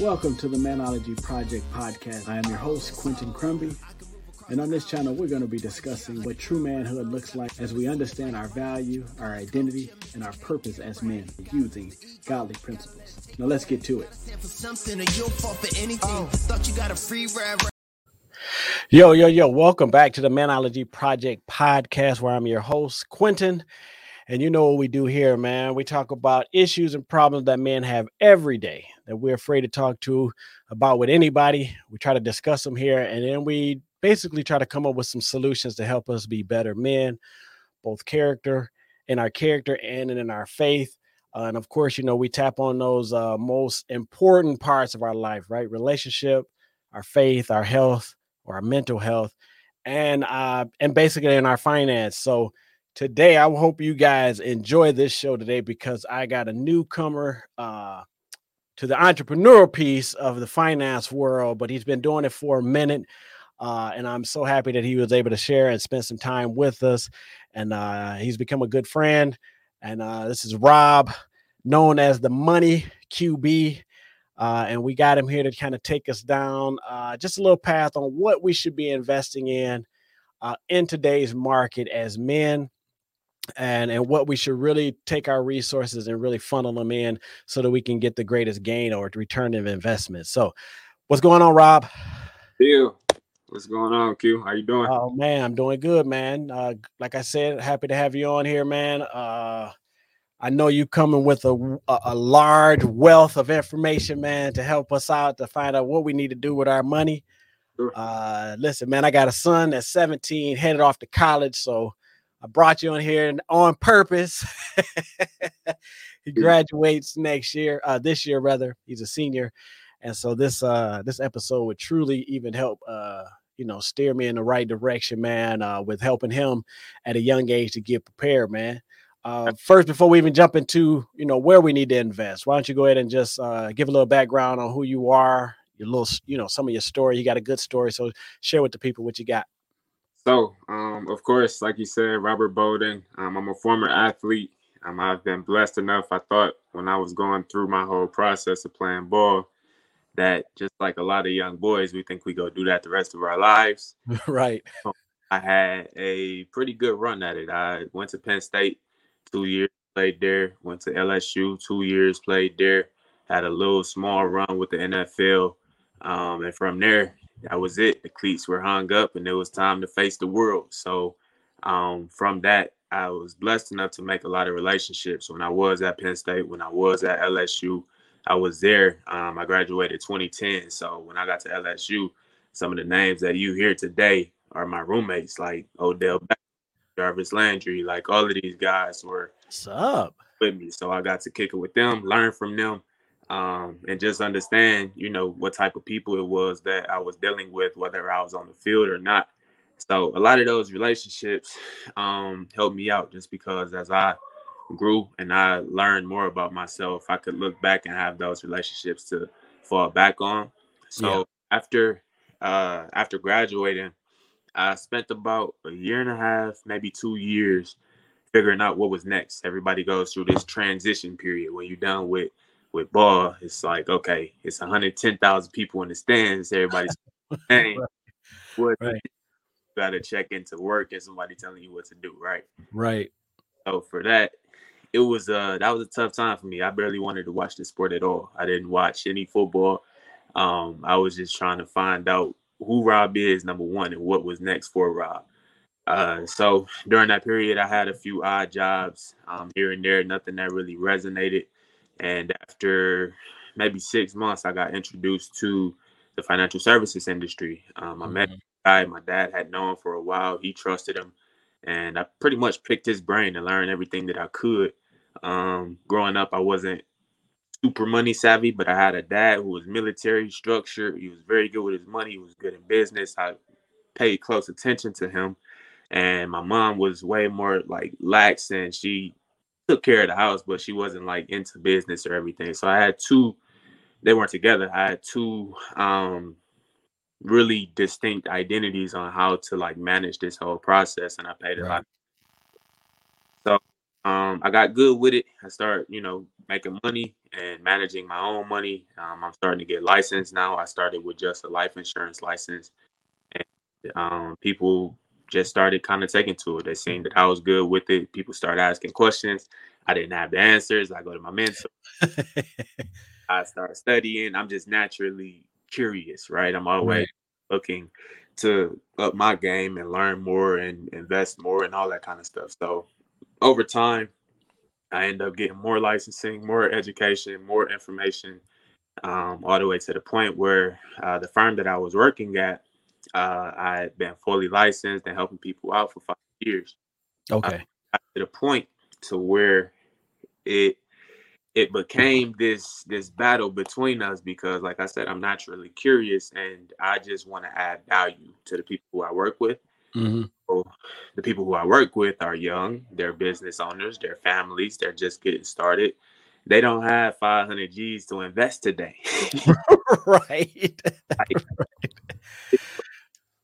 Welcome to the Manology Project podcast. I am your host, Quentin Crumby. And on this channel, we're going to be discussing what true manhood looks like as we understand our value, our identity, and our purpose as men using godly principles. Now, let's get to it. Yo, yo, yo, welcome back to the Manology Project podcast, where I'm your host, Quentin. And you know what we do here, man. We talk about issues and problems that men have every day that we're afraid to talk to about with anybody. We try to discuss them here, and then we basically try to come up with some solutions to help us be better men, both character in our character and in our faith. Uh, and of course, you know, we tap on those uh, most important parts of our life, right? Relationship, our faith, our health, or our mental health, and uh, and basically in our finance. So today, I hope you guys enjoy this show today because I got a newcomer uh, to the entrepreneurial piece of the finance world, but he's been doing it for a minute. Uh, and I'm so happy that he was able to share and spend some time with us. And uh, he's become a good friend. And uh, this is Rob, known as the Money QB. Uh, and we got him here to kind of take us down uh, just a little path on what we should be investing in uh, in today's market as men and and what we should really take our resources and really funnel them in so that we can get the greatest gain or return of investment so what's going on rob you What's going on, Q? How you doing? Oh man, I'm doing good, man. Uh, like I said, happy to have you on here, man. Uh, I know you coming with a, a, a large wealth of information, man, to help us out to find out what we need to do with our money. Sure. Uh, listen, man, I got a son that's 17, headed off to college, so I brought you on here on purpose. he graduates next year, uh, this year rather. He's a senior, and so this uh this episode would truly even help uh you know, steer me in the right direction, man, uh, with helping him at a young age to get prepared, man. Uh, first, before we even jump into, you know, where we need to invest, why don't you go ahead and just uh, give a little background on who you are, your little, you know, some of your story. You got a good story, so share with the people what you got. So, um, of course, like you said, Robert Bolden. Um, I'm a former athlete. Um, I've been blessed enough. I thought when I was going through my whole process of playing ball, that just like a lot of young boys, we think we go do that the rest of our lives. right. I had a pretty good run at it. I went to Penn State two years, played there. Went to LSU two years, played there. Had a little small run with the NFL, um, and from there, that was it. The cleats were hung up, and it was time to face the world. So, um, from that, I was blessed enough to make a lot of relationships when I was at Penn State, when I was at LSU. I was there. Um, I graduated 2010. So when I got to LSU, some of the names that you hear today are my roommates, like Odell, Jarvis Landry, like all of these guys were What's up? with me. So I got to kick it with them, learn from them, um, and just understand, you know, what type of people it was that I was dealing with, whether I was on the field or not. So a lot of those relationships um, helped me out just because as I grew and I learned more about myself, I could look back and have those relationships to fall back on. So yeah. after uh after graduating, I spent about a year and a half, maybe two years figuring out what was next. Everybody goes through this transition period when you're done with with ball. It's like, okay, it's 110,000 people in the stands. Everybody's saying what right. got to check into work and somebody telling you what to do, right? Right. So for that, it was uh that was a tough time for me. I barely wanted to watch the sport at all. I didn't watch any football. Um, I was just trying to find out who Rob is, number one, and what was next for Rob. Uh, so during that period, I had a few odd jobs um, here and there, nothing that really resonated. And after maybe six months, I got introduced to the financial services industry. Um, I mm-hmm. met a guy my dad had known for a while. He trusted him and I pretty much picked his brain and learned everything that I could. Um, growing up, I wasn't super money savvy, but I had a dad who was military structured. He was very good with his money. He was good in business. I paid close attention to him, and my mom was way more like lax, and she took care of the house, but she wasn't like into business or everything. So I had two. They weren't together. I had two um, really distinct identities on how to like manage this whole process and I paid a right. lot. So um, I got good with it. I started, you know, making money and managing my own money. Um, I'm starting to get licensed now. I started with just a life insurance license, and um, people just started kind of taking to it. They seen that I was good with it. People started asking questions. I didn't have the answers. I go to my mentor. I start studying. I'm just naturally curious, right? I'm always right. looking to up my game and learn more and invest more and all that kind of stuff. So over time, I end up getting more licensing, more education, more information, um, all the way to the point where uh, the firm that I was working at, uh, I've been fully licensed and helping people out for five years. Okay. Uh, to the point to where it it became this this battle between us because like i said i'm naturally curious and i just want to add value to the people who i work with mm-hmm. so the people who i work with are young they're business owners they're families they're just getting started they don't have 500 g's to invest today right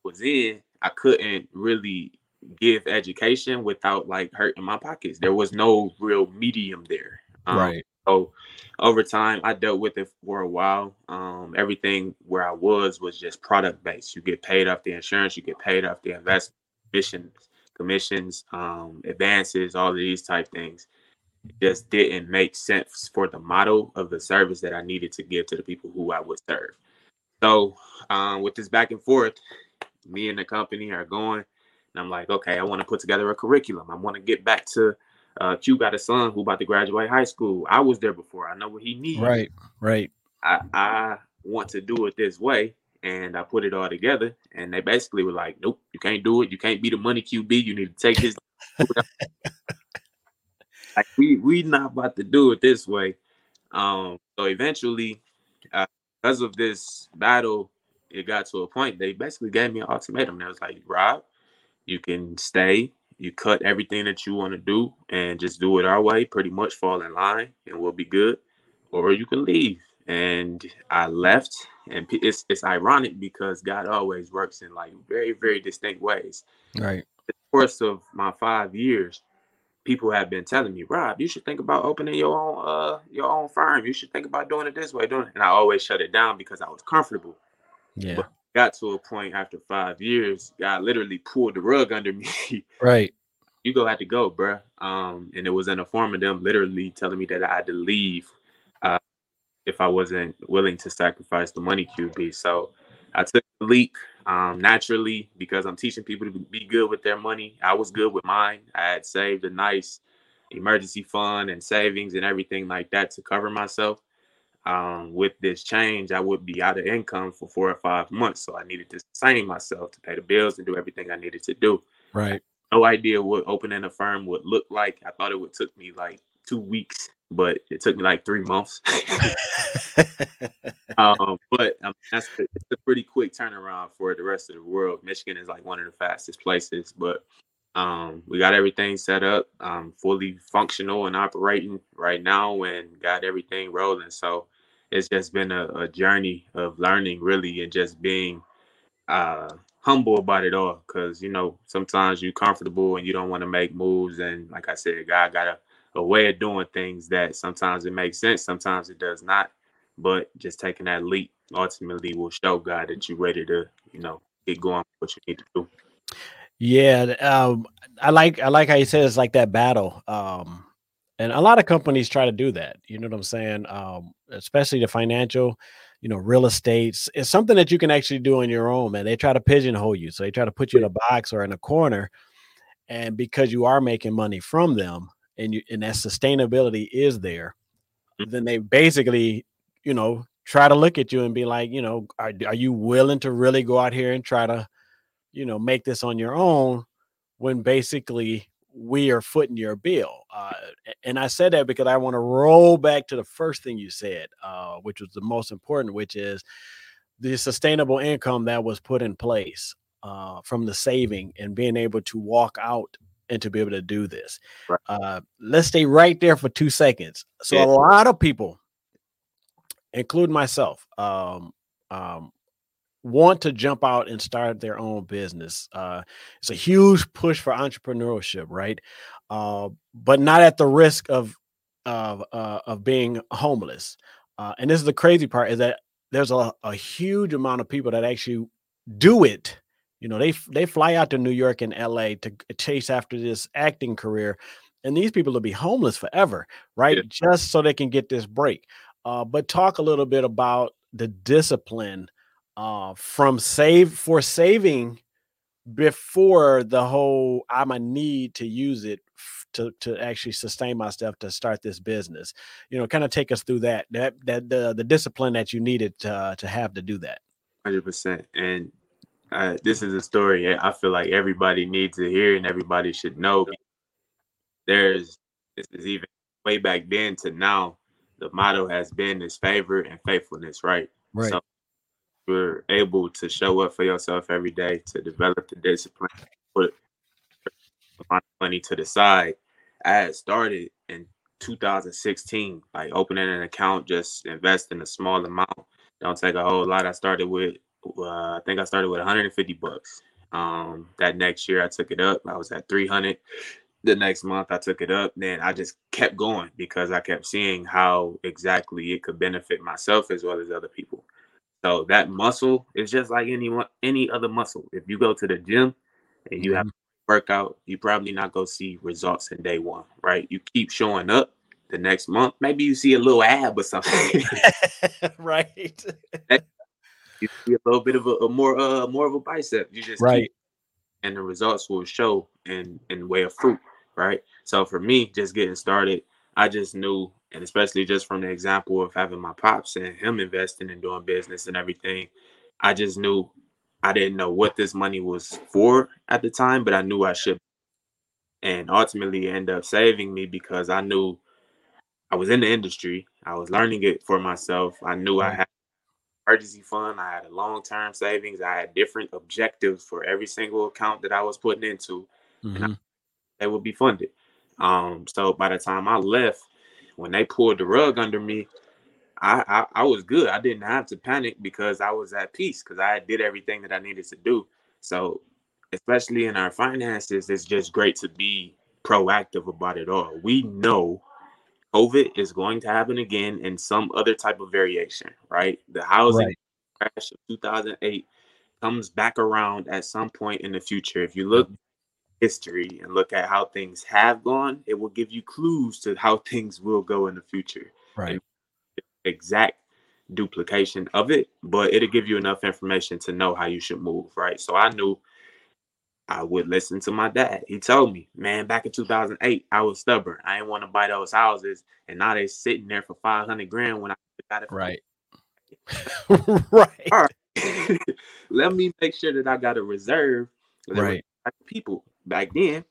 was in i couldn't really give education without like hurting my pockets there was no real medium there um, right so over time, I dealt with it for a while. Um, everything where I was was just product based. You get paid off the insurance, you get paid off the investment commissions, commissions, um, advances, all of these type things. It just didn't make sense for the model of the service that I needed to give to the people who I would serve. So um, with this back and forth, me and the company are going, and I'm like, okay, I want to put together a curriculum. I want to get back to uh, Q got a son who about to graduate high school. I was there before. I know what he needs. Right, right. I, I want to do it this way, and I put it all together. And they basically were like, "Nope, you can't do it. You can't be the money QB. You need to take his." like we we not about to do it this way. Um, so eventually, uh, because of this battle, it got to a point. They basically gave me an ultimatum. They was like, "Rob, you can stay you cut everything that you want to do and just do it our way, pretty much fall in line and we'll be good. Or you can leave. And I left. And it's it's ironic because God always works in like very, very distinct ways. Right. The course of my five years, people have been telling me, Rob, you should think about opening your own uh your own firm. You should think about doing it this way, doing it. And I always shut it down because I was comfortable. Yeah. But got to a point after five years, God literally pulled the rug under me. right. You go had to go, bruh. Um, and it was in the form of them literally telling me that I had to leave uh, if I wasn't willing to sacrifice the money QB. So I took the leap um, naturally because I'm teaching people to be good with their money. I was good with mine. I had saved a nice emergency fund and savings and everything like that to cover myself um, with this change, I would be out of income for four or five months. So I needed to sustain myself to pay the bills and do everything I needed to do. Right. No idea what opening a firm would look like. I thought it would took me like two weeks, but it took me like three months. um, but um, that's a, it's a pretty quick turnaround for the rest of the world. Michigan is like one of the fastest places, but um, we got everything set up, um, fully functional and operating right now, and got everything rolling. So it's just been a, a journey of learning really and just being uh, humble about it all. Because you know sometimes you're comfortable and you don't want to make moves and like i said god got a, a way of doing things that sometimes it makes sense sometimes it does not. But just taking that leap ultimately will show god that you're ready to you know get going what you need to do. Yeah um, i like i like how you said it's like that battle um and a lot of companies try to do that you know what i'm saying? Um, especially the financial you know real estates it's something that you can actually do on your own man they try to pigeonhole you so they try to put you in a box or in a corner and because you are making money from them and you and that sustainability is there mm. then they basically you know try to look at you and be like you know are, are you willing to really go out here and try to you know make this on your own? when basically we are footing your bill. Uh, and I said that because I want to roll back to the first thing you said, uh, which was the most important, which is the sustainable income that was put in place uh, from the saving and being able to walk out and to be able to do this. Right. Uh, let's stay right there for two seconds. So, yeah. a lot of people, including myself, um, um, want to jump out and start their own business. Uh, it's a huge push for entrepreneurship, right? uh, but not at the risk of of uh, of being homeless. Uh, and this is the crazy part is that there's a, a huge amount of people that actually do it. You know, they they fly out to New York and LA to chase after this acting career, and these people will be homeless forever, right? Yeah. Just so they can get this break. Uh, but talk a little bit about the discipline uh, from save for saving before the whole I'm a need to use it to to actually sustain myself to start this business. You know, kind of take us through that that that the the discipline that you needed to, to have to do that. Hundred percent. And uh, this is a story I feel like everybody needs to hear and everybody should know. There's this is even way back then to now. The motto has been is favor and faithfulness, right? Right. So you're able to show up for yourself every day to develop the discipline, put money to the side. I had started in 2016, like opening an account, just investing a small amount. Don't take a whole lot. I started with, uh, I think I started with 150 bucks. Um, that next year I took it up. I was at 300. The next month I took it up. Then I just kept going because I kept seeing how exactly it could benefit myself as well as other people. So that muscle is just like any any other muscle. If you go to the gym and you have mm-hmm. workout, you probably not go see results in day one, right? You keep showing up the next month, maybe you see a little ab or something, right? you see a little bit of a, a, more uh more of a bicep. You just right, and the results will show in in way of fruit, right? So for me, just getting started, I just knew and especially just from the example of having my pops and him investing and doing business and everything, I just knew I didn't know what this money was for at the time, but I knew I should. And ultimately, end up saving me because I knew I was in the industry. I was learning it for myself. I knew I had emergency fund. I had a long term savings. I had different objectives for every single account that I was putting into, mm-hmm. and I, they would be funded. Um, so by the time I left, when they pulled the rug under me, I, I, I was good. I didn't have to panic because I was at peace because I did everything that I needed to do. So, especially in our finances, it's just great to be proactive about it all. We know COVID is going to happen again in some other type of variation, right? The housing right. crash of 2008 comes back around at some point in the future. If you look history and look at how things have gone, it will give you clues to how things will go in the future. Right. Exact duplication of it, but it'll give you enough information to know how you should move. Right. So I knew I would listen to my dad. He told me, man, back in 2008, I was stubborn. I didn't want to buy those houses, and now they're sitting there for 500 grand when I got it. Right. right. All right. Let me make sure that I got a reserve. Right. People back then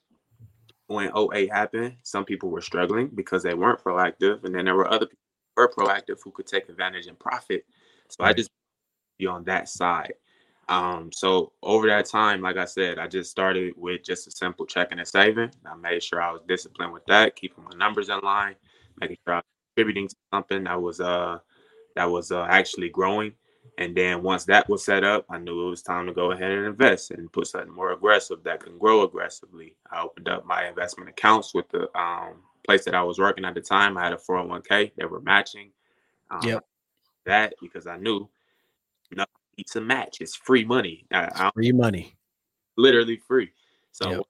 when 08 happened, some people were struggling because they weren't proactive, and then there were other people who were proactive who could take advantage and profit. So right. I just be on that side. Um, so over that time, like I said, I just started with just a simple checking and saving. I made sure I was disciplined with that, keeping my numbers in line, making sure I was contributing to something that was uh that was uh, actually growing. And then once that was set up, I knew it was time to go ahead and invest and put something more aggressive that can grow aggressively. I opened up my investment accounts with the um, place that I was working at the time. I had a 401k that were matching. Um, yep. That because I knew nothing it's a match. It's free money. I, free money. Literally free. So yep.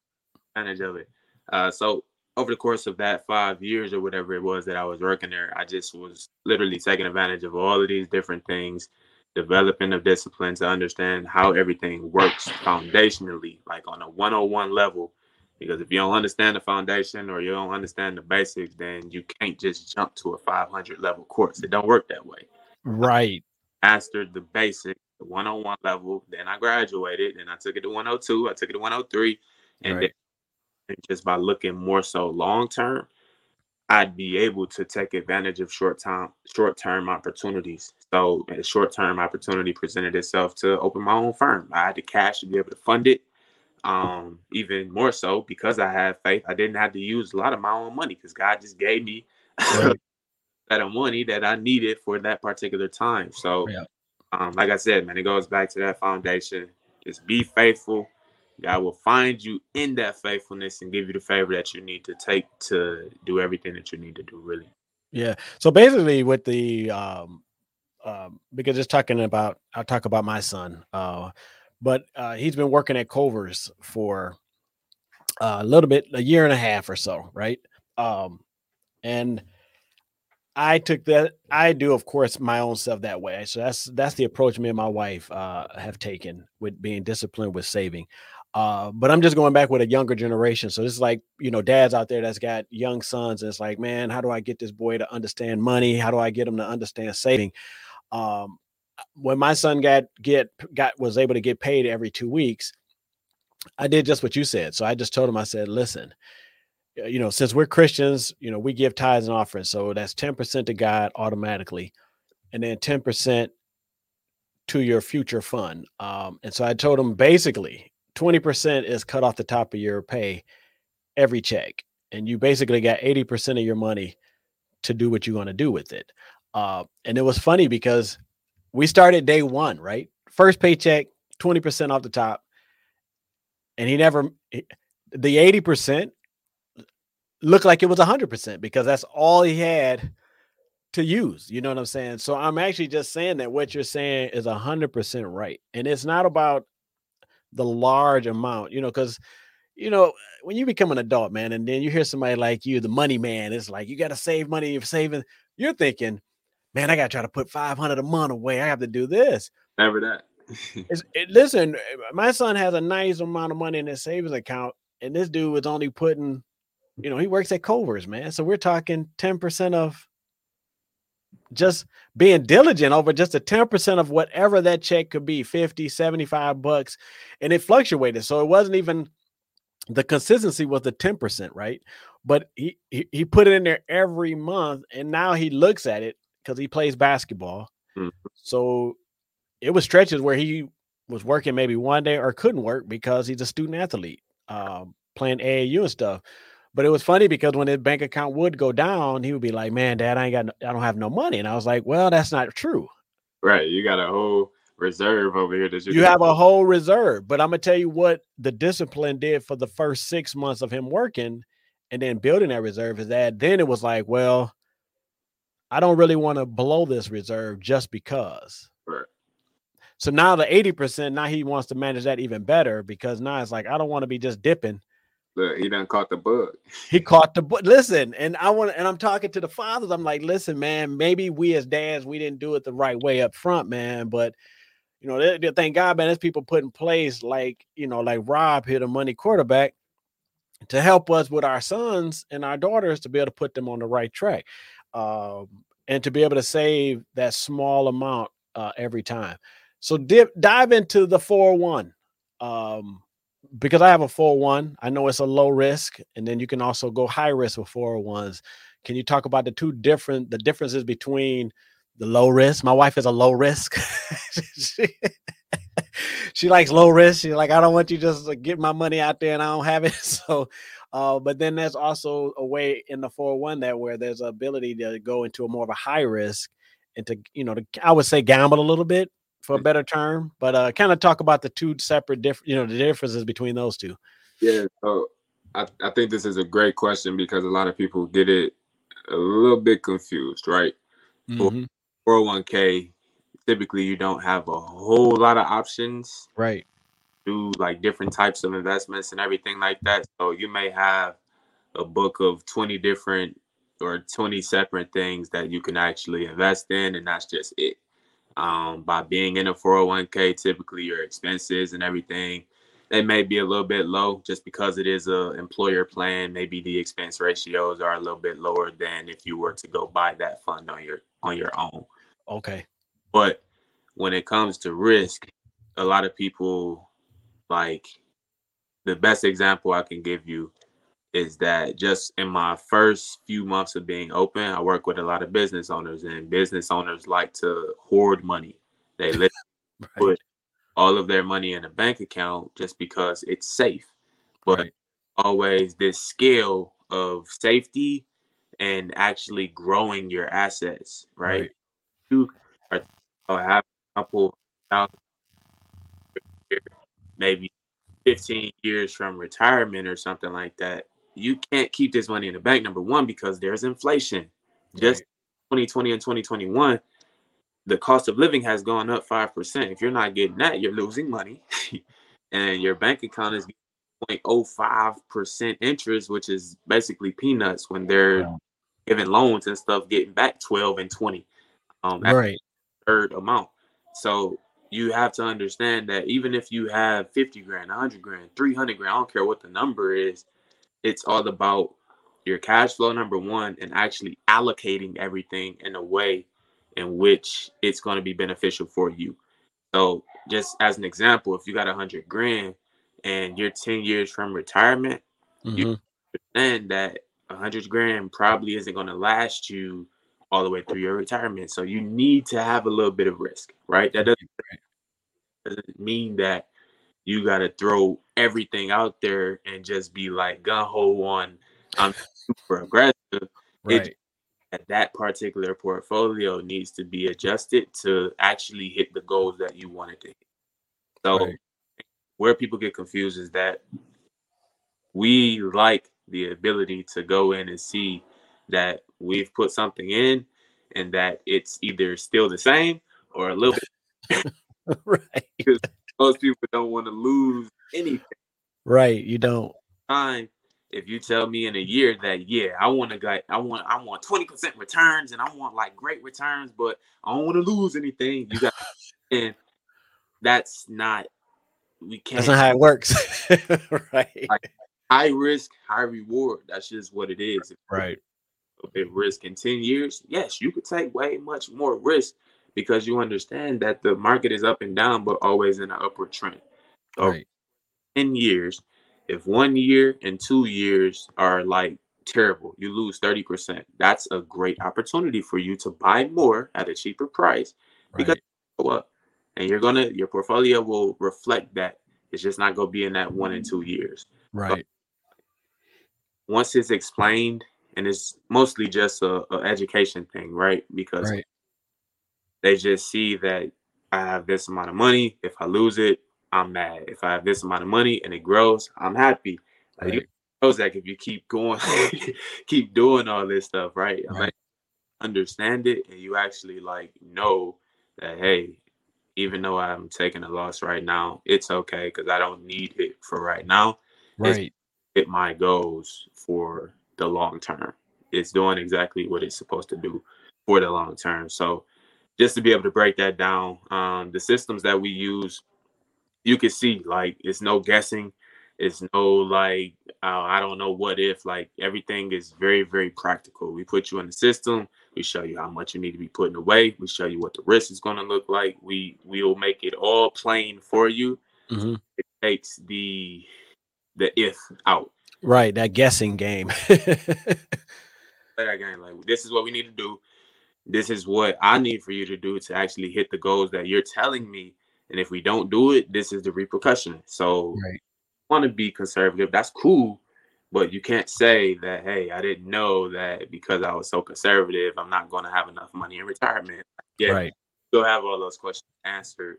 advantage of it. Uh, so over the course of that five years or whatever it was that I was working there, I just was literally taking advantage of all of these different things developing of discipline to understand how everything works foundationally, like on a 101 level. Because if you don't understand the foundation or you don't understand the basics, then you can't just jump to a 500 level course. It don't work that way. Right. mastered the basic, the 101 level. Then I graduated and I took it to 102. I took it to 103. And right. then just by looking more so long term, I'd be able to take advantage of short time short term opportunities. So a short term opportunity presented itself to open my own firm. I had the cash to be able to fund it. Um, even more so because I had faith, I didn't have to use a lot of my own money because God just gave me right. that money that I needed for that particular time. So, yeah. um, like I said, man, it goes back to that foundation. Just be faithful, God will find you in that faithfulness and give you the favor that you need to take to do everything that you need to do, really. Yeah. So basically, with the um, um, because just talking about, I'll talk about my son. Uh, but uh, he's been working at Culver's for uh, a little bit, a year and a half or so, right? Um, and I took that. I do, of course, my own stuff that way. So that's that's the approach me and my wife uh, have taken with being disciplined with saving. Uh, but I'm just going back with a younger generation. So is like, you know, dads out there that's got young sons. And it's like, man, how do I get this boy to understand money? How do I get him to understand saving? Um, when my son got get got was able to get paid every two weeks, I did just what you said. So I just told him, I said, listen, you know, since we're Christians, you know, we give tithes and offerings. So that's 10% to God automatically, and then 10% to your future fund. Um, and so I told him basically 20% is cut off the top of your pay every check. And you basically got 80% of your money to do what you want to do with it. Uh, and it was funny because we started day one, right? First paycheck, 20% off the top. And he never, the 80% looked like it was 100% because that's all he had to use. You know what I'm saying? So I'm actually just saying that what you're saying is 100% right. And it's not about the large amount, you know, because you know, when you become an adult, man, and then you hear somebody like you, the money man, it's like you got to save money, you're saving, you're thinking, man, I got to try to put 500 a month away. I have to do this. Never that. it, listen, eh, eh, my son has a nice amount of money in his savings account, and this dude was only putting, you know, he works at Culver's, man. So we're talking 10% of just being diligent over just a 10% of whatever that check could be 50 75 bucks and it fluctuated so it wasn't even the consistency was the 10% right but he, he, he put it in there every month and now he looks at it because he plays basketball mm-hmm. so it was stretches where he was working maybe one day or couldn't work because he's a student athlete um, playing aau and stuff but it was funny because when his bank account would go down, he would be like, "Man, Dad, I ain't got, no, I don't have no money." And I was like, "Well, that's not true." Right, you got a whole reserve over here. That you, you have a whole reserve, but I'm gonna tell you what the discipline did for the first six months of him working, and then building that reserve is that then it was like, well, I don't really want to blow this reserve just because. Right. So now the 80%, now he wants to manage that even better because now it's like I don't want to be just dipping Look, he done caught the bug. He caught the bug. Listen, and I want and I'm talking to the fathers. I'm like, listen, man, maybe we as dads we didn't do it the right way up front, man. But you know, they, they, thank God, man, there's people put in place like you know, like Rob here, the money quarterback, to help us with our sons and our daughters to be able to put them on the right track, um, and to be able to save that small amount uh, every time. So dip, dive into the four one. Um, because I have a 401, I know it's a low risk, and then you can also go high risk with 401s. Can you talk about the two different the differences between the low risk? My wife is a low risk. she, she, likes low risk. She's like, I don't want you just to get my money out there and I don't have it. So, uh, but then there's also a way in the 401 that where there's ability to go into a more of a high risk and to, you know, to, I would say gamble a little bit for a better term, but uh, kind of talk about the two separate different, you know, the differences between those two. Yeah, so I, I think this is a great question because a lot of people get it a little bit confused, right? Mm-hmm. 401k, typically you don't have a whole lot of options, right? Do like different types of investments and everything like that. So you may have a book of 20 different or 20 separate things that you can actually invest in, and that's just it. Um, by being in a 401k typically your expenses and everything they may be a little bit low just because it is a employer plan. Maybe the expense ratios are a little bit lower than if you were to go buy that fund on your on your own. Okay. But when it comes to risk a lot of people like the best example i can give you is that just in my first few months of being open, I work with a lot of business owners, and business owners like to hoard money. They right. put all of their money in a bank account just because it's safe. But right. always this skill of safety and actually growing your assets, right? right. You are, have a couple thousand, maybe 15 years from retirement or something like that, you can't keep this money in the bank. Number one, because there's inflation. Just right. 2020 and 2021, the cost of living has gone up 5%. If you're not getting that, you're losing money. and your bank account is 0.05% interest, which is basically peanuts when they're giving loans and stuff, getting back 12 and 20. Um, right. Third amount. So you have to understand that even if you have 50 grand, 100 grand, 300 grand, I don't care what the number is, it's all about your cash flow, number one, and actually allocating everything in a way in which it's going to be beneficial for you. So, just as an example, if you got 100 grand and you're 10 years from retirement, mm-hmm. you understand that 100 grand probably isn't going to last you all the way through your retirement. So you need to have a little bit of risk, right? That doesn't, doesn't mean that you got to throw everything out there and just be like gun ho on I'm super aggressive. Right. It, that particular portfolio needs to be adjusted to actually hit the goals that you wanted to hit. So right. where people get confused is that we like the ability to go in and see that we've put something in and that it's either still the same or a little bit right. Because most people don't want to lose anything. Right you don't. Time if you tell me in a year that yeah i want to get i want i want 20% returns and i want like great returns but i don't want to lose anything you got and that's not we can't that's not how it works. Right. Like, high risk high reward that's just what it is. Right. Bit risk in 10 years, yes, you could take way much more risk because you understand that the market is up and down, but always in an upward trend. So right. 10 years, if one year and two years are like terrible, you lose 30%. That's a great opportunity for you to buy more at a cheaper price because right. go up. And you're gonna your portfolio will reflect that. It's just not gonna be in that one and two years. Right. once it's explained and it's mostly just a, a education thing, right? Because right. They just see that I have this amount of money. If I lose it, I'm mad. If I have this amount of money and it grows, I'm happy. Like, right. that if you keep going, keep doing all this stuff, right? right. Like, understand it, and you actually like know that hey, even though I'm taking a loss right now, it's okay because I don't need it for right now. Right. It's hit my goals for the long term. It's doing exactly what it's supposed to do for the long term. So just to be able to break that down, um, the systems that we use, you can see like it's no guessing. It's no like uh, I don't know what if. Like everything is very very practical. We put you in the system. We show you how much you need to be putting away. We show you what the risk is going to look like. We we'll make it all plain for you. Mm-hmm. It takes the the if out. Right, that guessing game. That game like this is what we need to do. This is what I need for you to do to actually hit the goals that you're telling me. And if we don't do it, this is the repercussion. So right. want to be conservative. That's cool. But you can't say that, hey, I didn't know that because I was so conservative, I'm not going to have enough money in retirement. Yeah, right. you'll have all those questions answered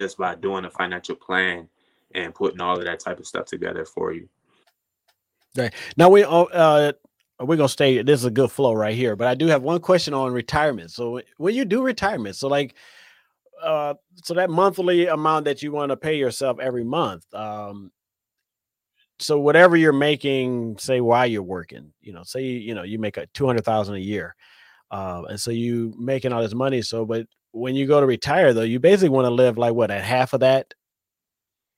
just by doing a financial plan and putting all of that type of stuff together for you. Right. Now we uh, uh we're gonna stay. This is a good flow right here, but I do have one question on retirement. So when you do retirement, so like uh so that monthly amount that you want to pay yourself every month, um so whatever you're making, say while you're working, you know, say you know you make a two hundred thousand a year, uh, and so you making all this money. So, but when you go to retire, though, you basically want to live like what at half of that.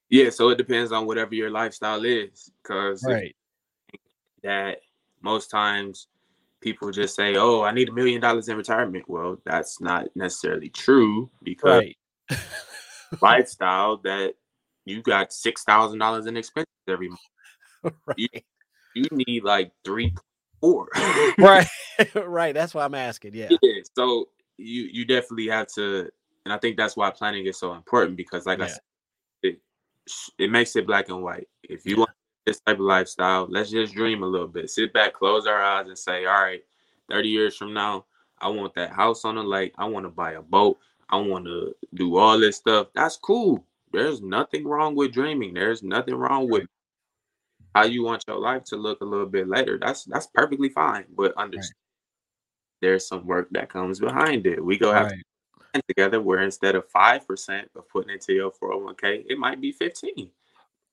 Yeah, so it depends on whatever your lifestyle is, because right that most times people just say, "Oh, I need a million dollars in retirement." Well, that's not necessarily true because right. lifestyle that you got six thousand dollars in expenses every month. Right. You, you need like three, four. right, right. That's why I'm asking. Yeah. Yeah. So you you definitely have to, and I think that's why planning is so important because, like yeah. I said, it it makes it black and white. If you yeah. This type of lifestyle, let's just dream a little bit. Sit back, close our eyes, and say, all right, 30 years from now, I want that house on the lake. I want to buy a boat. I want to do all this stuff. That's cool. there's nothing wrong with dreaming. There's nothing wrong with how you want your life to look a little bit later. That's that's perfectly fine. But understand right. there's some work that comes behind it. We go have right. together where instead of five percent of putting into your 401k, it might be 15.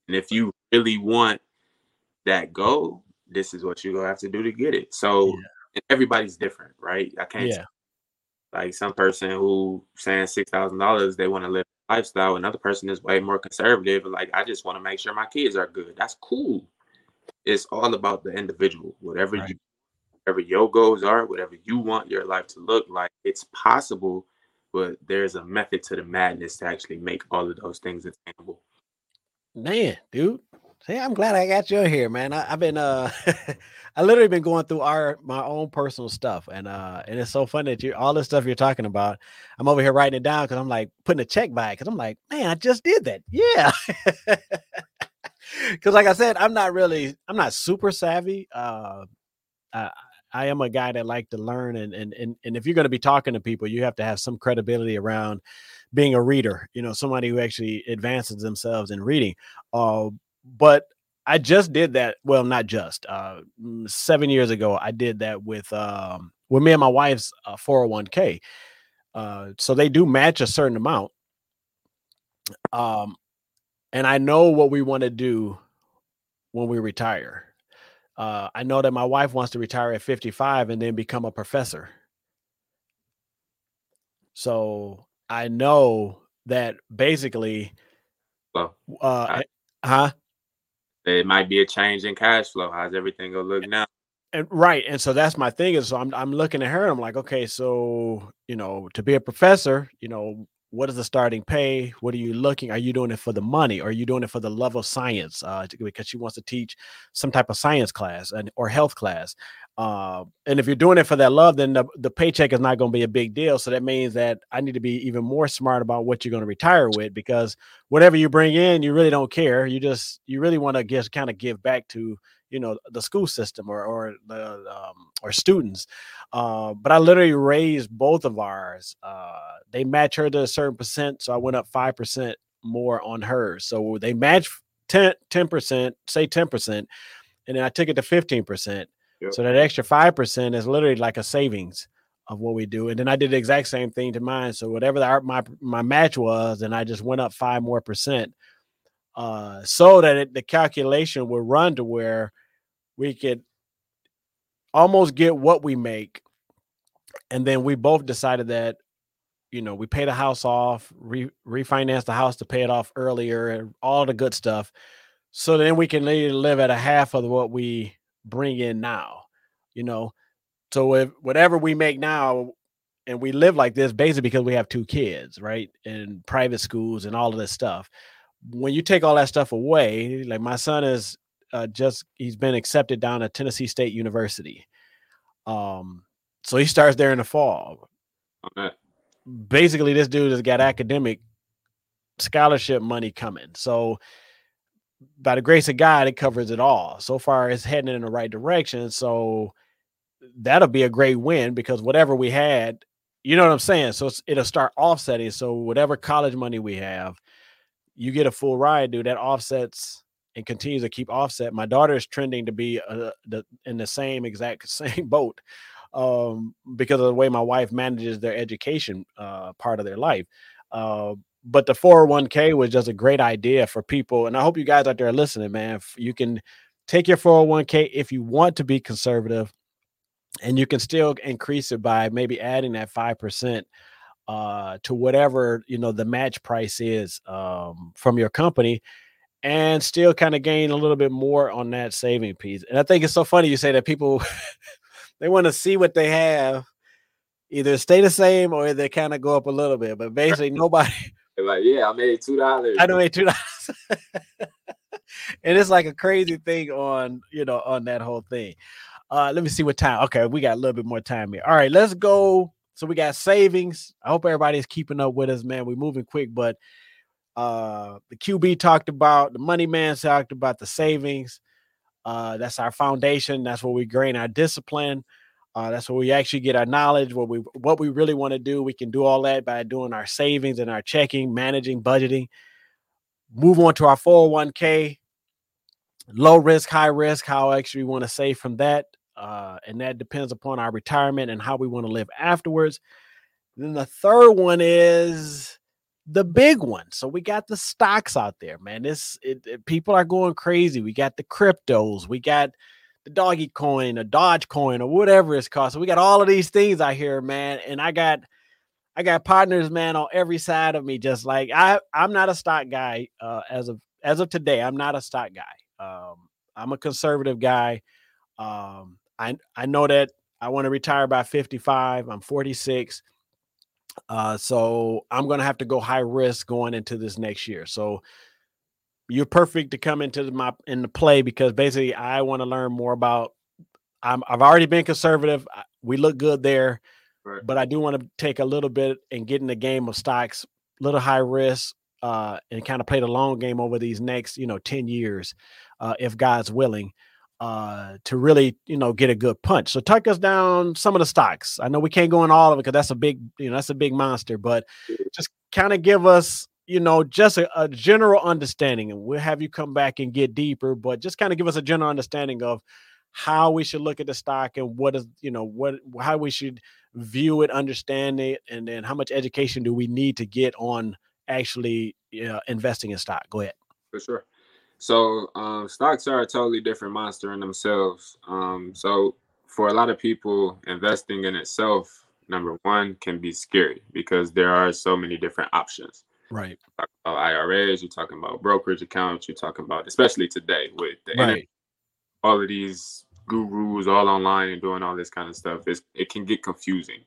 And if you really want that goal, this is what you're gonna have to do to get it. So yeah. everybody's different, right? I can't yeah. like some person who saying six thousand dollars they want to live a lifestyle. Another person is way more conservative. Like, I just want to make sure my kids are good. That's cool. It's all about the individual. Whatever right. you, whatever your goals are, whatever you want your life to look like, it's possible. But there's a method to the madness to actually make all of those things attainable. Man, dude, See, I'm glad I got you here, man. I, have been uh I literally been going through our my own personal stuff and uh and it's so funny that you all this stuff you're talking about. I'm over here writing it down because I'm like putting a check by it because I'm like, man, I just did that. Yeah. Cause like I said, I'm not really I'm not super savvy. Uh I, I am a guy that like to learn and and and, and if you're going to be talking to people, you have to have some credibility around being a reader, you know, somebody who actually advances themselves in reading. Uh, but I just did that. Well, not just uh, mm, seven years ago. I did that with um, with me and my wife's uh, 401k. Uh, so they do match a certain amount. Um, and I know what we want to do when we retire. Uh, I know that my wife wants to retire at 55 and then become a professor. So I know that basically, well, uh, I, huh? It might be a change in cash flow. How's everything gonna look now? And right, and so that's my thing is so I'm I'm looking at her and I'm like, okay, so you know, to be a professor, you know, what is the starting pay? What are you looking? Are you doing it for the money? Or are you doing it for the love of science? Uh, because she wants to teach some type of science class and or health class. Uh, and if you're doing it for that love, then the, the paycheck is not going to be a big deal. So that means that I need to be even more smart about what you're going to retire with because whatever you bring in, you really don't care. You just you really want to just kind of give back to you know the school system or or the um, or students. Uh, but I literally raised both of ours. Uh, they match her to a certain percent, so I went up five percent more on hers. So they match 10 percent, say ten percent, and then I took it to fifteen percent so that extra 5% is literally like a savings of what we do. And then I did the exact same thing to mine. So whatever the, my my match was, and I just went up five more percent, uh, so that it, the calculation would run to where we could almost get what we make. And then we both decided that, you know, we pay the house off, re- refinance the house to pay it off earlier, and all the good stuff. So then we can live at a half of what we bring in now, you know. So if whatever we make now, and we live like this basically because we have two kids, right? In private schools and all of this stuff. When you take all that stuff away, like my son is uh, just he's been accepted down at Tennessee State University. Um, so he starts there in the fall. Okay. Basically, this dude has got academic scholarship money coming. So by the grace of God, it covers it all. So far, it's heading in the right direction. So that'll be a great win because whatever we had, you know what I'm saying? So it'll start offsetting. So whatever college money we have, you get a full ride, dude. That offsets and continues to keep offset. My daughter is trending to be uh, the, in the same exact same boat um, because of the way my wife manages their education uh, part of their life. Uh, but the 401k was just a great idea for people. And I hope you guys out there listening, man. You can take your 401k if you want to be conservative, and you can still increase it by maybe adding that 5% uh, to whatever you know the match price is um, from your company and still kind of gain a little bit more on that saving piece. And I think it's so funny you say that people they want to see what they have either stay the same or they kind of go up a little bit. But basically, nobody like, yeah, I made two dollars. I made two dollars. and it's like a crazy thing on you know on that whole thing. Uh, let me see what time. Okay, we got a little bit more time here. All right, let's go. So we got savings. I hope everybody's keeping up with us, man. We're moving quick, but uh the QB talked about the money man talked about the savings. Uh, that's our foundation. That's where we gain our discipline. Uh, that's where we actually get our knowledge. What we what we really want to do, we can do all that by doing our savings and our checking, managing, budgeting. move on to our 401k. Low risk, high risk, how actually we want to save from that. Uh, and that depends upon our retirement and how we want to live afterwards. Then the third one is the big one. So we got the stocks out there, man. This it, it, people are going crazy. We got the cryptos, we got the doggy coin, a Dogecoin, or whatever it's called. So we got all of these things out here, man. And I got I got partners, man, on every side of me. Just like I, I'm not a stock guy uh, as of as of today. I'm not a stock guy. Um, I'm a conservative guy. Um, I I know that I want to retire by 55. I'm 46. Uh, so I'm gonna have to go high risk going into this next year. So you're perfect to come into my in the play because basically I want to learn more about. I'm, I've already been conservative. We look good there, right. but I do want to take a little bit and get in the game of stocks, little high risk, uh, and kind of play the long game over these next, you know, ten years, uh, if God's willing uh, to really, you know, get a good punch. So tuck us down some of the stocks. I know we can't go in all of it because that's a big, you know, that's a big monster, but just kind of give us, you know, just a, a, general understanding. And we'll have you come back and get deeper, but just kind of give us a general understanding of how we should look at the stock and what is, you know, what how we should view it, understand it, and then how much education do we need to get on actually know, investing in stock. Go ahead. For sure. So um, stocks are a totally different monster in themselves. Um, so for a lot of people, investing in itself, number one, can be scary because there are so many different options. Right. Talk about IRAs, you're talking about brokerage accounts, you're talking about, especially today with the right. internet, all of these gurus all online and doing all this kind of stuff. It's, it can get confusing.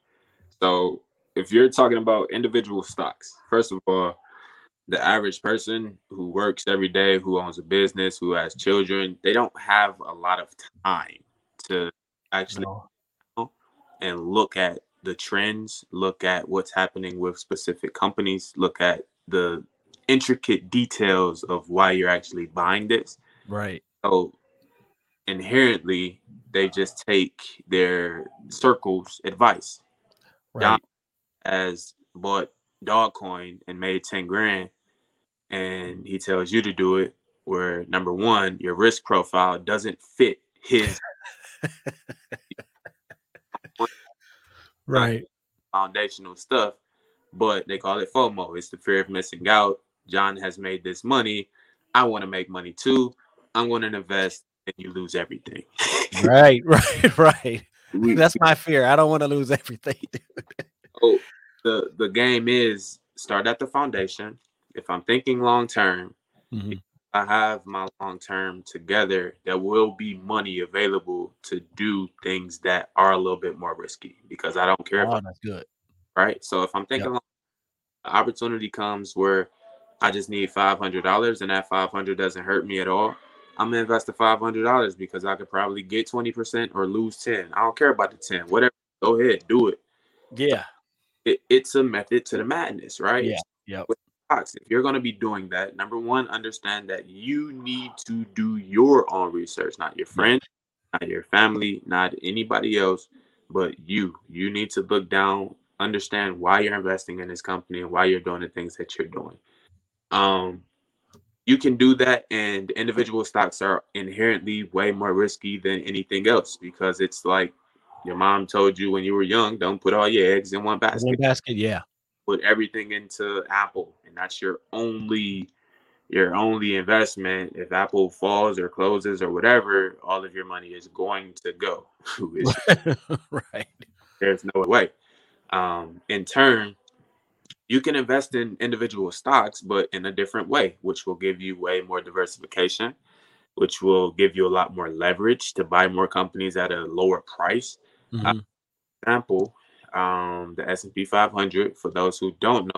So if you're talking about individual stocks, first of all, the average person who works every day, who owns a business, who has children, they don't have a lot of time to actually no. and look at the trends, look at what's happening with specific companies, look at the intricate details of why you're actually buying this. Right. So inherently, they just take their circle's advice. Right. John has bought Dogecoin and made 10 grand and he tells you to do it where number one your risk profile doesn't fit his right foundational stuff but they call it fomo. It's the fear of missing out. John has made this money. I want to make money too. I'm going to invest and you lose everything. Right right right. That's my fear. I don't want to lose everything oh the the game is start at the foundation. If I'm thinking long term, mm-hmm. I have my long term together, there will be money available to do things that are a little bit more risky because I don't care. Oh, that's good. Right. So if I'm thinking yep. opportunity comes where I just need five hundred dollars and that five hundred doesn't hurt me at all. I'm gonna invest the five hundred dollars because I could probably get twenty percent or lose ten. I don't care about the ten. Whatever. Go ahead, do it. Yeah. It, it's a method to the madness, right? Yeah. Yeah if you're going to be doing that, number one, understand that you need to do your own research, not your friend, not your family, not anybody else, but you. You need to look down, understand why you're investing in this company and why you're doing the things that you're doing. Um, you can do that, and individual stocks are inherently way more risky than anything else because it's like your mom told you when you were young, don't put all your eggs in one basket. One basket, yeah put everything into Apple, and that's your only your only investment. If Apple falls or closes or whatever, all of your money is going to go. right. There's no way. Um, in turn, you can invest in individual stocks, but in a different way, which will give you way more diversification, which will give you a lot more leverage to buy more companies at a lower price. Mm-hmm. Uh, example, um, the S&P 500, for those who don't know,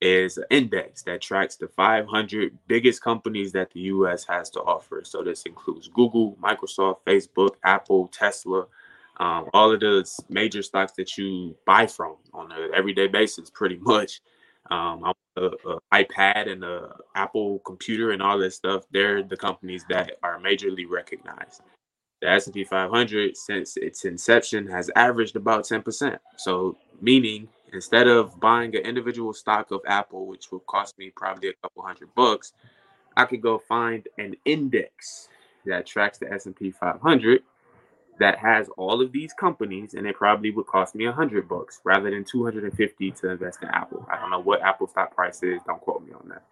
is an index that tracks the 500 biggest companies that the U.S. has to offer. So this includes Google, Microsoft, Facebook, Apple, Tesla, um, all of the major stocks that you buy from on an everyday basis, pretty much. Um, a, a iPad and the Apple computer and all this stuff. They're the companies that are majorly recognized the S&P 500 since its inception has averaged about 10%. So meaning instead of buying an individual stock of Apple, which would cost me probably a couple hundred bucks, I could go find an index that tracks the S&P 500 that has all of these companies and it probably would cost me a hundred bucks rather than 250 to invest in Apple. I don't know what Apple stock price is. Don't quote me on that.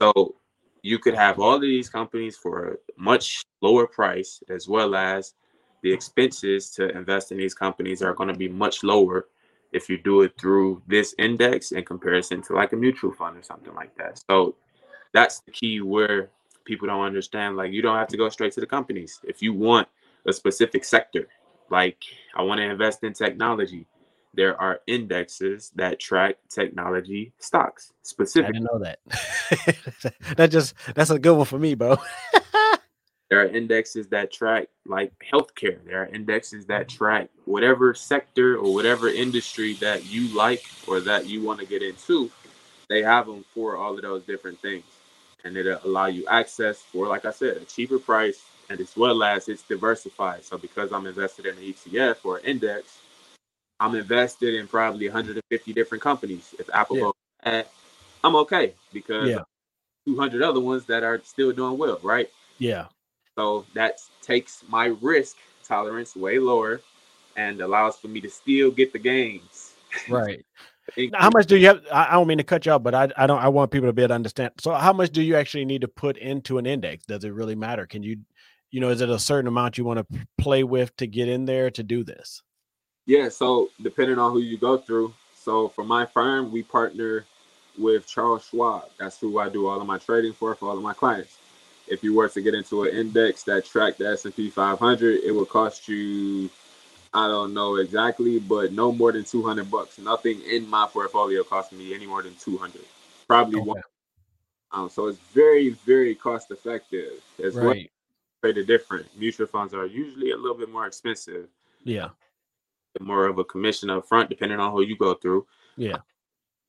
So you could have all of these companies for a much lower price as well as the expenses to invest in these companies are going to be much lower if you do it through this index in comparison to like a mutual fund or something like that. So that's the key where people don't understand. Like you don't have to go straight to the companies. If you want a specific sector, like I want to invest in technology, there are indexes that track technology stocks specifically. I didn't know that. that just that's a good one for me, bro. There are indexes that track like healthcare. There are indexes that mm-hmm. track whatever sector or whatever industry that you like or that you want to get into. They have them for all of those different things. And it'll allow you access for, like I said, a cheaper price and as well as it's diversified. So because I'm invested in an ETF or index, I'm invested in probably 150 different companies. If Apple yeah. goes bad, I'm okay because yeah. 200 other ones that are still doing well, right? Yeah. So that takes my risk tolerance way lower and allows for me to still get the gains. Right. How much do you have? I don't mean to cut you off, but I, I don't. I want people to be able to understand. So, how much do you actually need to put into an index? Does it really matter? Can you, you know, is it a certain amount you want to play with to get in there to do this? Yeah. So, depending on who you go through. So, for my firm, we partner with Charles Schwab. That's who I do all of my trading for for all of my clients if you were to get into an index that tracked the S&P 500, it would cost you I don't know exactly, but no more than 200 bucks. Nothing in my portfolio cost me any more than 200. Probably okay. one. Um, so it's very, very cost effective as right. well. Traded different. Mutual funds are usually a little bit more expensive. Yeah. More of a commission up front, depending on who you go through. Yeah.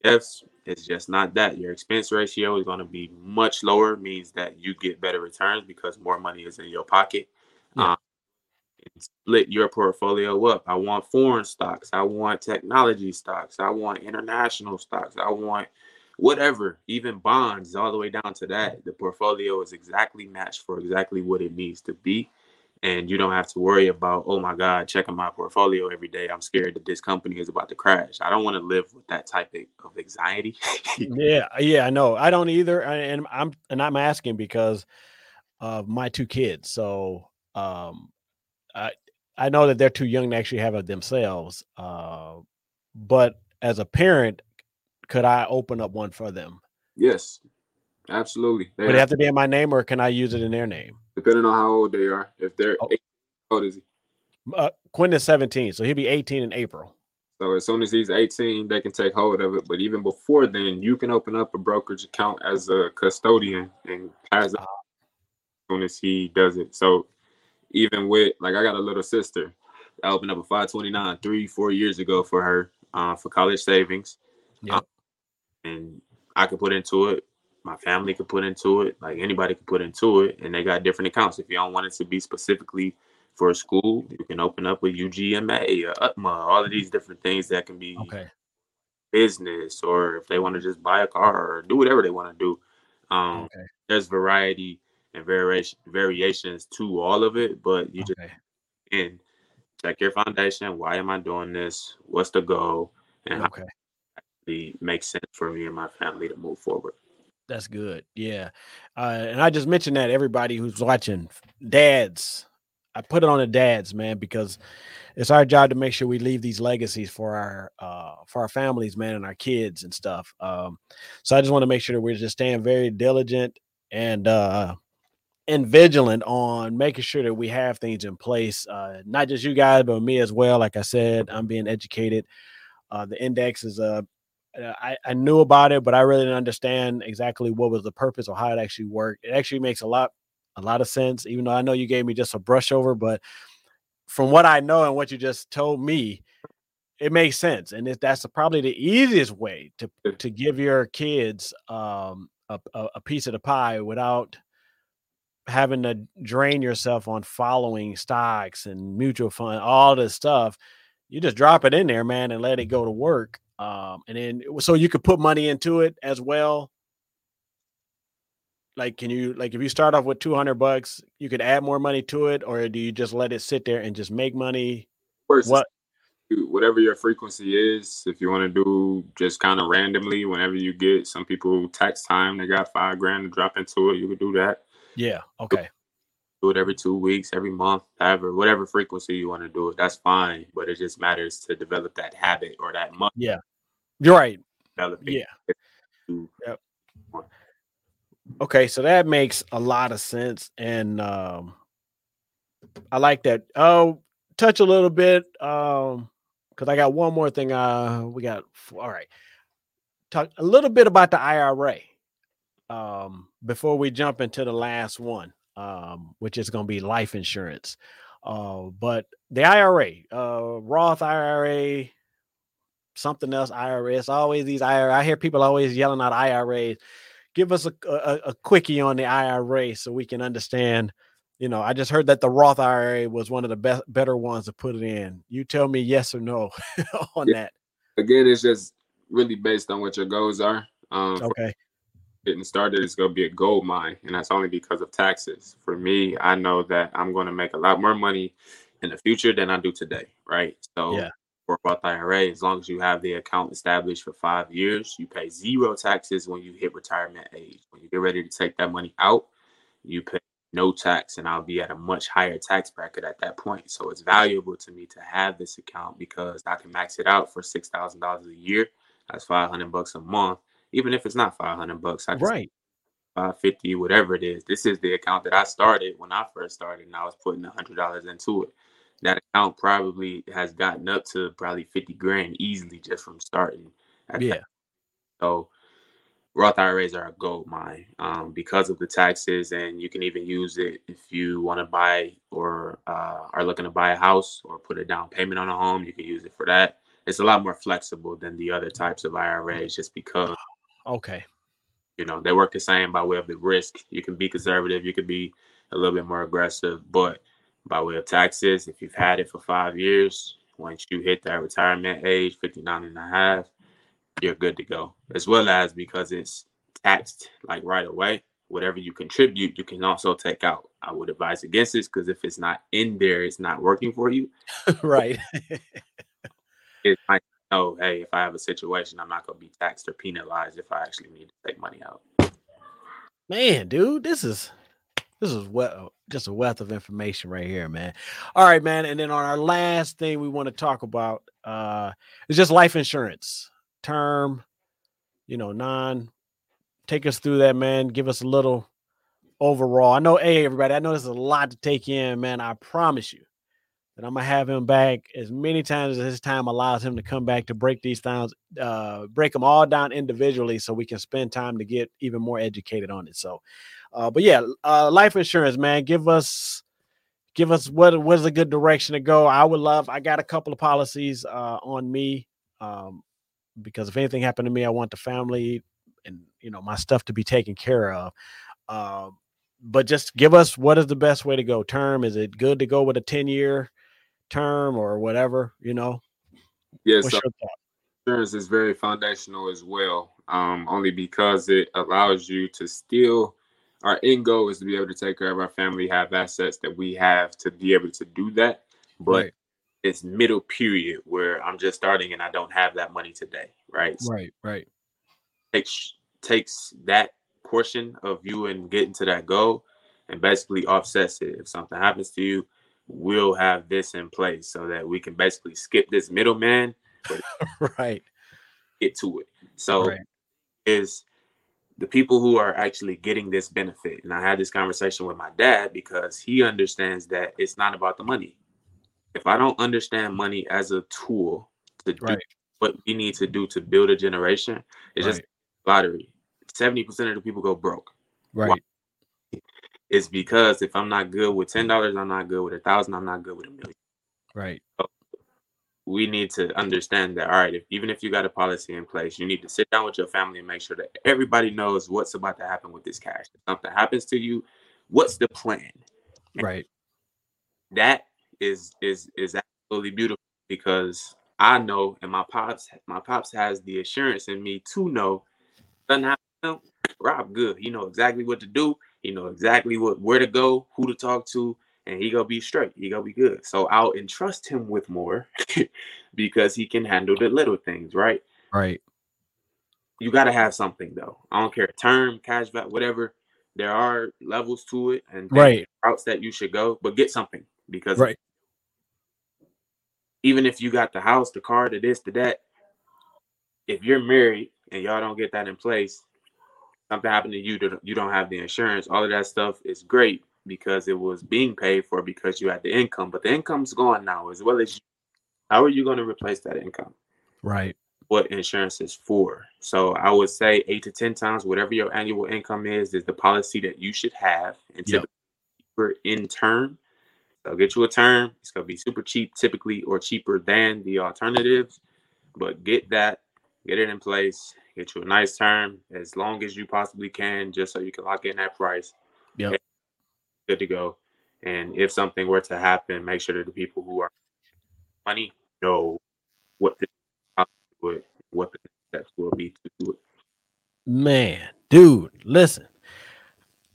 Yes, it's just not that. Your expense ratio is going to be much lower, means that you get better returns because more money is in your pocket. Yeah. Um, split your portfolio up. I want foreign stocks. I want technology stocks. I want international stocks. I want whatever, even bonds, all the way down to that. The portfolio is exactly matched for exactly what it needs to be and you don't have to worry about oh my god checking my portfolio every day i'm scared that this company is about to crash i don't want to live with that type of anxiety yeah yeah i know i don't either and i'm and i'm asking because of my two kids so um i i know that they're too young to actually have it themselves uh but as a parent could i open up one for them yes absolutely they would it have to be in my name or can i use it in their name depending on how old they are. If they're oh. eight, how old is he? Uh, Quinn is 17, so he'll be 18 in April. So as soon as he's 18, they can take hold of it. But even before then, you can open up a brokerage account as a custodian and as uh, as soon as he does it. So even with like I got a little sister, I opened up a 529 three, four years ago for her uh, for college savings. Yeah. Um, and I could put into it my family could put into it, like anybody could put into it, and they got different accounts. If you don't want it to be specifically for a school, you can open up a UGMA, a UTMA, all of these different things that can be okay. business, or if they want to just buy a car or do whatever they want to do. Um, okay. There's variety and variation variations to all of it, but you okay. just and check your foundation. Why am I doing this? What's the goal? And okay. how it makes sense for me and my family to move forward. That's good. Yeah. Uh, and I just mentioned that everybody who's watching, dads, I put it on the dads, man, because it's our job to make sure we leave these legacies for our uh for our families, man, and our kids and stuff. Um, so I just want to make sure that we're just staying very diligent and uh and vigilant on making sure that we have things in place. Uh, not just you guys, but me as well. Like I said, I'm being educated. Uh, the index is a uh, I, I knew about it, but I really didn't understand exactly what was the purpose or how it actually worked. It actually makes a lot a lot of sense, even though I know you gave me just a brush over, but from what I know and what you just told me, it makes sense. And it, that's probably the easiest way to to give your kids um, a, a piece of the pie without having to drain yourself on following stocks and mutual fund, all this stuff. You just drop it in there, man, and let it go to work Um, and then so you could put money into it as well. Like, can you like if you start off with 200 bucks, you could add more money to it, or do you just let it sit there and just make money? what whatever your frequency is, if you want to do just kind of randomly, whenever you get some people tax time, they got five grand to drop into it, you could do that. Yeah. Okay. Do it every two weeks, every month, however, whatever frequency you want to do it, that's fine. But it just matters to develop that habit or that month. Yeah. You're right. Developing yeah. Yep. Okay, so that makes a lot of sense. And um I like that. Oh, touch a little bit. Um because I got one more thing. Uh, we got all right. Talk a little bit about the IRA um, before we jump into the last one, um, which is going to be life insurance. Uh, but the IRA, uh, Roth IRA, something else IRS, always these IRA. I hear people always yelling out IRAs. Give us a, a, a quickie on the IRA so we can understand you know, I just heard that the Roth IRA was one of the best, better ones to put it in. You tell me yes or no on yeah. that. Again, it's just really based on what your goals are. Um, okay. Getting started is going to be a gold mine, and that's only because of taxes. For me, I know that I'm going to make a lot more money in the future than I do today, right? So, yeah. for Roth IRA, as long as you have the account established for five years, you pay zero taxes when you hit retirement age. When you get ready to take that money out, you pay no tax and I'll be at a much higher tax bracket at that point. So it's valuable to me to have this account because I can max it out for six thousand dollars a year. That's five hundred bucks a month. Even if it's not five hundred bucks, I right. Five fifty, whatever it is. This is the account that I started when I first started, and I was putting a hundred dollars into it. That account probably has gotten up to probably fifty grand easily just from starting. yeah. That. So Roth IRAs are a gold mine um, because of the taxes, and you can even use it if you want to buy or uh, are looking to buy a house or put a down payment on a home. You can use it for that. It's a lot more flexible than the other types of IRAs, just because. Okay. You know they work the same by way of the risk. You can be conservative. You can be a little bit more aggressive, but by way of taxes, if you've had it for five years, once you hit that retirement age, 59 and a half, you're good to go. As well as because it's taxed like right away. Whatever you contribute, you can also take out. I would advise against this because if it's not in there, it's not working for you. right. it might know, hey, if I have a situation, I'm not gonna be taxed or penalized if I actually need to take money out. Man, dude, this is this is well just a wealth of information right here, man. All right, man. And then on our last thing we want to talk about uh is just life insurance term, you know, non. Take us through that, man. Give us a little overall. I know, hey, everybody, I know there's a lot to take in, man. I promise you that I'm gonna have him back as many times as his time allows him to come back to break these down, uh, break them all down individually, so we can spend time to get even more educated on it. So, uh, but yeah, uh, life insurance, man. Give us, give us what is a good direction to go. I would love. I got a couple of policies uh, on me. Um, because if anything happened to me, I want the family and you know my stuff to be taken care of. Uh, but just give us what is the best way to go. Term is it good to go with a ten year term or whatever? You know. Yes, yeah, so insurance is very foundational as well. Um, only because it allows you to still. Our end goal is to be able to take care of our family, have assets that we have to be able to do that. But right this middle period where I'm just starting and I don't have that money today, right? So right, right. Takes takes that portion of you and getting to that goal and basically offsets it. If something happens to you, we'll have this in place so that we can basically skip this middleman, right? Get to it. So right. is the people who are actually getting this benefit. And I had this conversation with my dad because he understands that it's not about the money if I don't understand money as a tool to do right. what we need to do to build a generation, it's right. just lottery. Seventy percent of the people go broke. Right. Why? It's because if I'm not good with ten dollars, I'm not good with a thousand. I'm not good with a million. Right. So we need to understand that. All right, if, even if you got a policy in place, you need to sit down with your family and make sure that everybody knows what's about to happen with this cash. If something happens to you, what's the plan? And right. That is is is absolutely beautiful because I know, and my pops, my pops has the assurance in me to know, doesn't happen. Rob, good. He know exactly what to do. He know exactly what where to go, who to talk to, and he gonna be straight. He gonna be good. So I'll entrust him with more because he can handle the little things, right? Right. You got to have something though. I don't care term, cash back, whatever. There are levels to it and right routes that you should go, but get something because right. even if you got the house, the car, the this, the that, if you're married and y'all don't get that in place, something happened to you, that you don't have the insurance. All of that stuff is great because it was being paid for because you had the income, but the income's gone now as well as you. How are you going to replace that income? Right. What insurance is for. So I would say eight to 10 times, whatever your annual income is, is the policy that you should have. And yep. in term. So get you a term. It's going to be super cheap typically or cheaper than the alternatives. But get that, get it in place, get you a nice term as long as you possibly can, just so you can lock in that price. Yeah good to go. And if something were to happen, make sure that the people who are money know what the what the steps will be to do it. Man, dude, listen.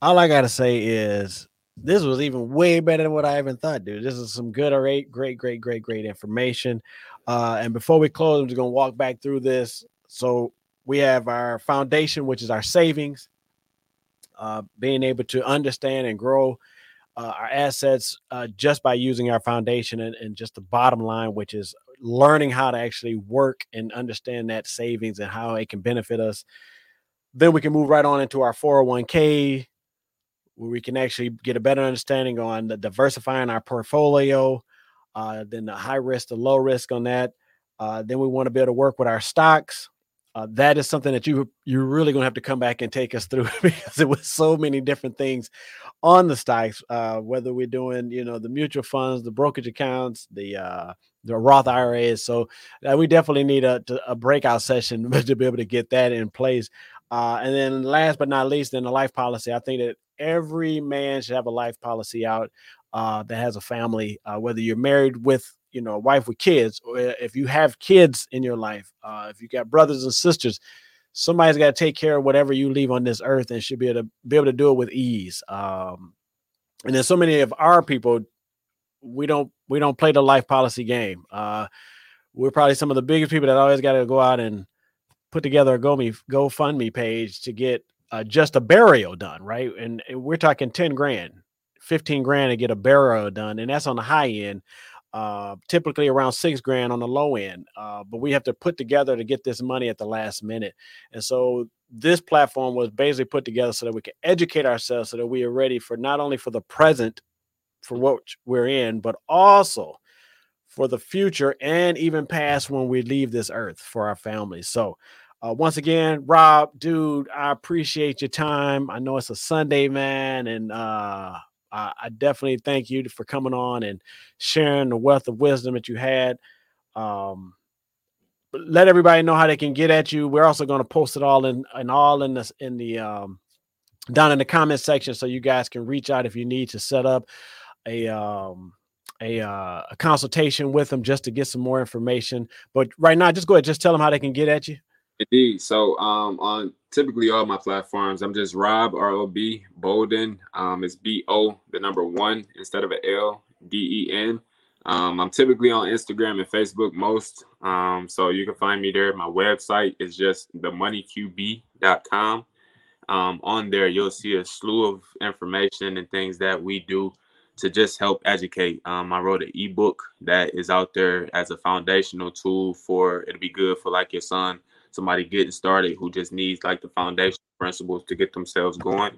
All I gotta say is this was even way better than what I even thought, dude. This is some good, great, great, great, great, great information. Uh, and before we close, I'm just gonna walk back through this. So we have our foundation, which is our savings uh, being able to understand and grow uh, our assets uh, just by using our foundation and, and, just the bottom line, which is learning how to actually work and understand that savings and how it can benefit us. Then we can move right on into our 401k, where we can actually get a better understanding on the diversifying our portfolio, uh, then the high risk, the low risk on that. Uh, then we want to be able to work with our stocks uh, that is something that you you're really going to have to come back and take us through because it was so many different things on the stocks. Uh, whether we're doing you know the mutual funds, the brokerage accounts, the uh, the Roth IRAs. So uh, we definitely need a a breakout session to be able to get that in place. And then last but not least, in the life policy, I think that every man should have a life policy out uh, that has a family, uh, whether you're married with you know a wife with kids or if you have kids in your life uh, if you got brothers and sisters somebody's got to take care of whatever you leave on this earth and should be able to be able to do it with ease um, and then so many of our people we don't we don't play the life policy game uh, we're probably some of the biggest people that always got to go out and put together a GoMe GoFundMe page to get uh, just a burial done, right? And, and, we're talking 10 grand, 15 grand to get a burial done. And that's on the high end uh, typically around six grand on the low end. Uh, but we have to put together to get this money at the last minute. And so this platform was basically put together so that we can educate ourselves so that we are ready for not only for the present, for what we're in, but also for the future and even past when we leave this earth for our families. So, uh, once again, Rob, dude, I appreciate your time. I know it's a Sunday, man, and uh, I, I definitely thank you for coming on and sharing the wealth of wisdom that you had. Um, let everybody know how they can get at you. We're also going to post it all in and all in the in the um, down in the comment section so you guys can reach out if you need to set up a um a uh, a consultation with them just to get some more information. But right now, just go ahead, just tell them how they can get at you. Indeed. So um, on typically all my platforms, I'm just Rob R O B Bolden. Um, it's B O the number one instead of an L D E N. Um, I'm typically on Instagram and Facebook most. Um, so you can find me there. My website is just themoneyqb.com. Um, on there, you'll see a slew of information and things that we do to just help educate. Um, I wrote an ebook that is out there as a foundational tool for it'll be good for like your son somebody getting started who just needs like the foundation principles to get themselves going.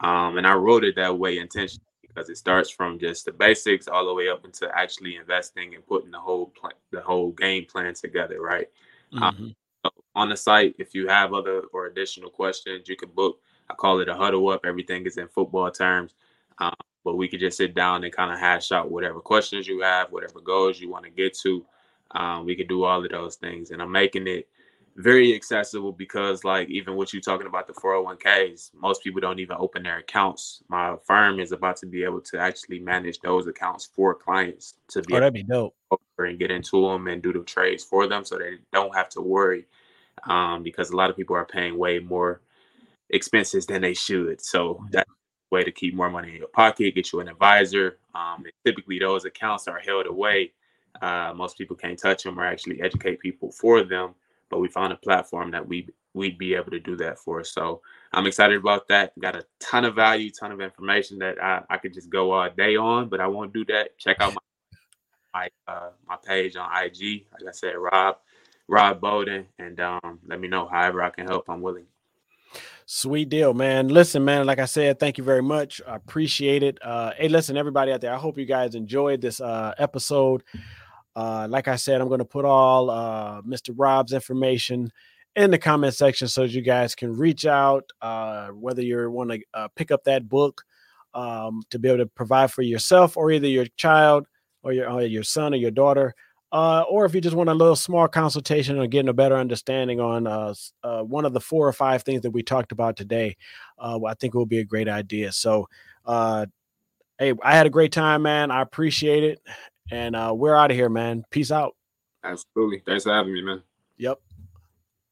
Um, and I wrote it that way intentionally because it starts from just the basics all the way up into actually investing and putting the whole plan, the whole game plan together, right? Um, mm-hmm. Um, so on the site, if you have other or additional questions, you can book. I call it a huddle up. Everything is in football terms. Um, but we could just sit down and kind of hash out whatever questions you have, whatever goals you want to get to. Um, we could do all of those things. And I'm making it very accessible because like even what you're talking about the 401ks most people don't even open their accounts. My firm is about to be able to actually manage those accounts for clients to be oh, that'd be dope. and get into them and do the trades for them so they don't have to worry um, because a lot of people are paying way more expenses than they should. So that's a way to keep more money in your pocket get you an advisor um, typically those accounts are held away. Uh, most people can't touch them or actually educate people for them but we found a platform that we we'd be able to do that for. So I'm excited about that. Got a ton of value, ton of information that I, I could just go all day on, but I won't do that. Check out my my uh, my page on IG. Like I said, Rob Rob Bolden, and um, let me know however I can help. I'm willing. Sweet deal, man. Listen, man, like I said, thank you very much. I appreciate it. Uh, hey, listen, everybody out there, I hope you guys enjoyed this uh, episode. Uh, like I said, I'm going to put all uh, Mr. Rob's information in the comment section so you guys can reach out, uh, whether you want to uh, pick up that book um, to be able to provide for yourself or either your child or your, or your son or your daughter. Uh, or if you just want a little small consultation or getting a better understanding on uh, one of the four or five things that we talked about today, I think it will be a great idea. So, hey, I had a great time, man. I appreciate it. And uh, we're out of here, man. Peace out. Absolutely. Thanks for having me, man. Yep.